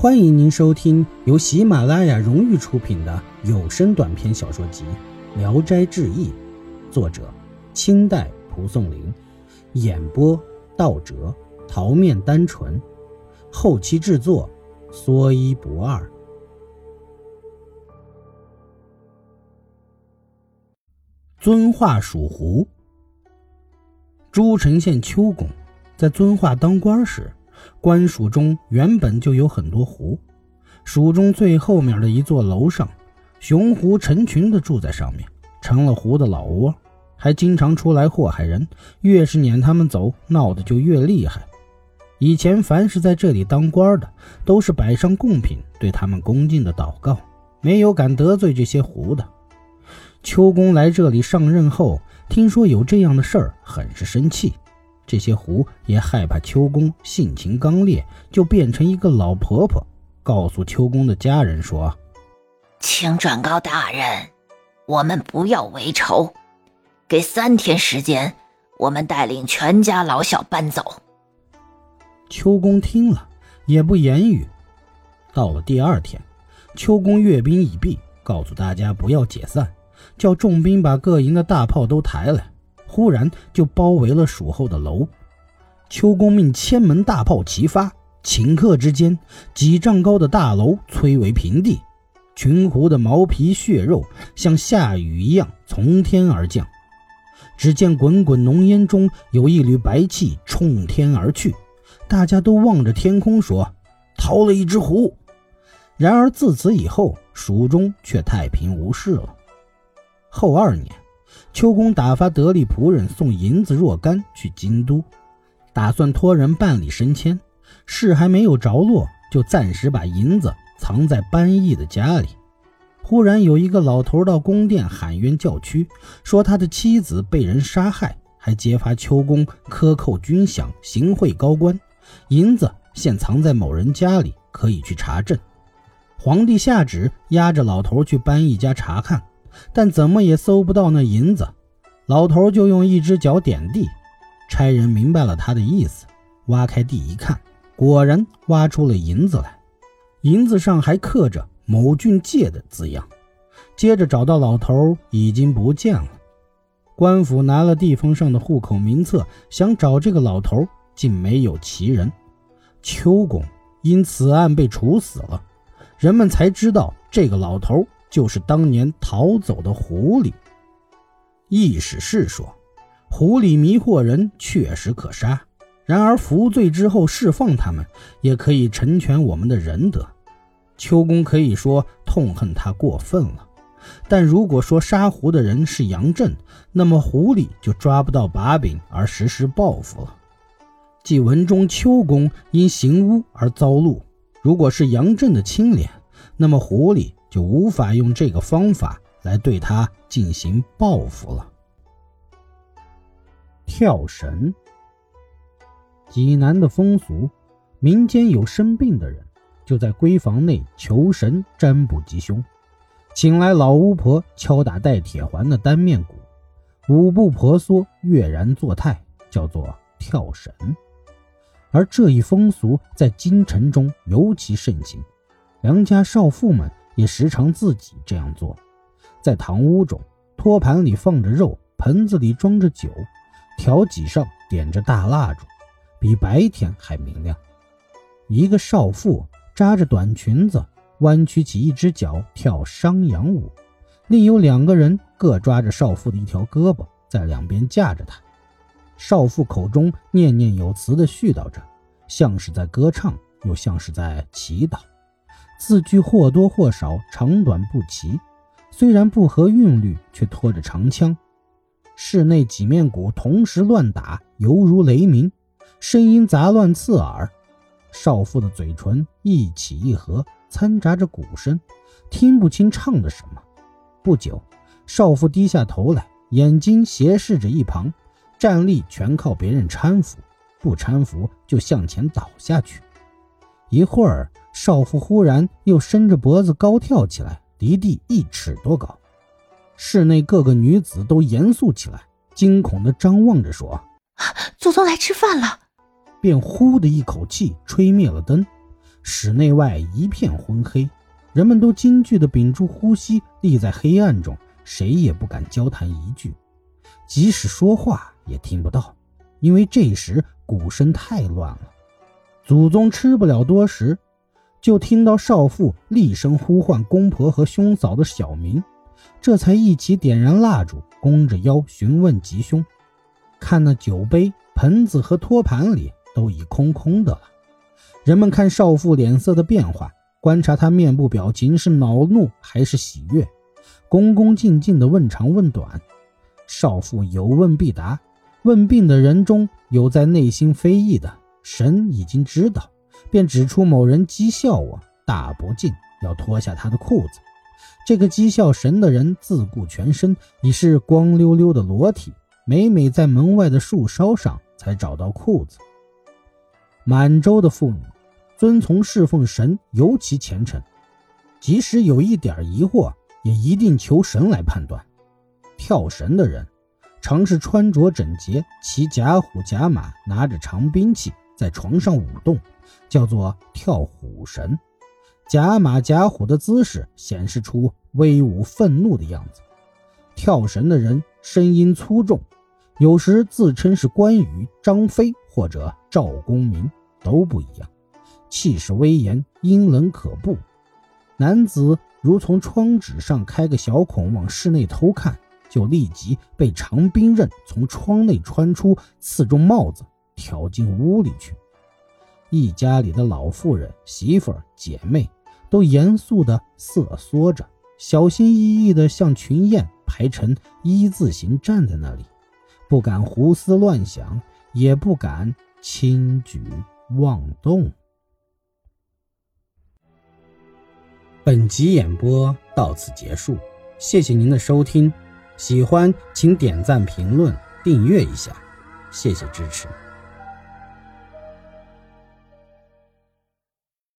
欢迎您收听由喜马拉雅荣誉出品的有声短篇小说集《聊斋志异》，作者清代蒲松龄，演播道哲、桃面单纯，后期制作说一不二。遵化属胡，诸城县邱公在遵化当官时。官署中原本就有很多湖，署中最后面的一座楼上，雄狐成群的住在上面，成了湖的老窝，还经常出来祸害人。越是撵他们走，闹得就越厉害。以前凡是在这里当官的，都是摆上贡品，对他们恭敬的祷告，没有敢得罪这些狐的。秋公来这里上任后，听说有这样的事儿，很是生气。这些狐也害怕秋公性情刚烈，就变成一个老婆婆，告诉秋公的家人说：“请转告大人，我们不要为仇，给三天时间，我们带领全家老小搬走。”秋公听了也不言语。到了第二天，秋公阅兵已毕，告诉大家不要解散，叫重兵把各营的大炮都抬来。忽然就包围了蜀后的楼，秋公命千门大炮齐发，顷刻之间，几丈高的大楼摧为平地，群狐的毛皮血肉像下雨一样从天而降。只见滚滚浓烟中有一缕白气冲天而去，大家都望着天空说：“逃了一只狐。”然而自此以后，蜀中却太平无事了。后二年。秋公打发得力仆人送银子若干去京都，打算托人办理升迁。事还没有着落，就暂时把银子藏在班义的家里。忽然有一个老头到宫殿喊冤叫屈，说他的妻子被人杀害，还揭发秋公克扣军饷、行贿高官，银子现藏在某人家里，可以去查证。皇帝下旨押着老头去班义家查看。但怎么也搜不到那银子，老头就用一只脚点地，差人明白了他的意思，挖开地一看，果然挖出了银子来，银子上还刻着“某郡界”的字样。接着找到老头已经不见了，官府拿了地方上的户口名册，想找这个老头，竟没有其人。秋公因此案被处死了，人们才知道这个老头。就是当年逃走的狐狸。易史是说，狐狸迷惑人确实可杀，然而服罪之后释放他们，也可以成全我们的仁德。秋公可以说痛恨他过分了，但如果说杀狐的人是杨震，那么狐狸就抓不到把柄而实施报复了。即文中秋公因行污而遭戮，如果是杨震的清廉，那么狐狸。就无法用这个方法来对他进行报复了。跳神，济南的风俗，民间有生病的人，就在闺房内求神占卜吉凶，请来老巫婆敲打带铁环的单面鼓，五步婆娑，跃然作态，叫做跳神。而这一风俗在京城中尤其盛行，良家少妇们。也时常自己这样做，在堂屋中，托盘里放着肉，盆子里装着酒，条脊上点着大蜡烛，比白天还明亮。一个少妇扎着短裙子，弯曲起一只脚跳商阳舞，另有两个人各抓着少妇的一条胳膊，在两边架着她。少妇口中念念有词地絮叨着，像是在歌唱，又像是在祈祷。字句或多或少长短不齐，虽然不合韵律，却拖着长腔。室内几面鼓同时乱打，犹如雷鸣，声音杂乱刺耳。少妇的嘴唇一起一合，掺杂着鼓声，听不清唱的什么。不久，少妇低下头来，眼睛斜视着一旁，站立全靠别人搀扶，不搀扶就向前倒下去。一会儿。少妇忽然又伸着脖子高跳起来，离地一尺多高。室内各个女子都严肃起来，惊恐地张望着，说：“祖宗来吃饭了。”便呼的一口气吹灭了灯。室内外一片昏黑，人们都惊惧地屏住呼吸，立在黑暗中，谁也不敢交谈一句，即使说话也听不到，因为这时鼓声太乱了。祖宗吃不了多时，就听到少妇厉声呼唤公婆和兄嫂的小名，这才一起点燃蜡烛，弓着腰询问吉凶。看那酒杯、盆子和托盘里都已空空的了。人们看少妇脸色的变化，观察她面部表情是恼怒还是喜悦，恭恭敬敬地问长问短。少妇有问必答，问病的人中有在内心非议的。神已经知道，便指出某人讥笑我，大不敬，要脱下他的裤子。这个讥笑神的人自顾全身已是光溜溜的裸体，每每在门外的树梢上才找到裤子。满洲的妇女遵从侍奉神尤其虔诚，即使有一点疑惑，也一定求神来判断。跳神的人常是穿着整洁，骑甲虎甲马，拿着长兵器。在床上舞动，叫做跳虎神，假马假虎的姿势显示出威武愤怒的样子。跳神的人声音粗重，有时自称是关羽、张飞或者赵公明，都不一样，气势威严，阴冷可怖。男子如从窗纸上开个小孔往室内偷看，就立即被长兵刃从窗内穿出，刺中帽子。跳进屋里去，一家里的老妇人、媳妇儿、姐妹都严肃地瑟缩着，小心翼翼地像群雁排成一字形站在那里，不敢胡思乱想，也不敢轻举妄动。本集演播到此结束，谢谢您的收听，喜欢请点赞、评论、订阅一下，谢谢支持。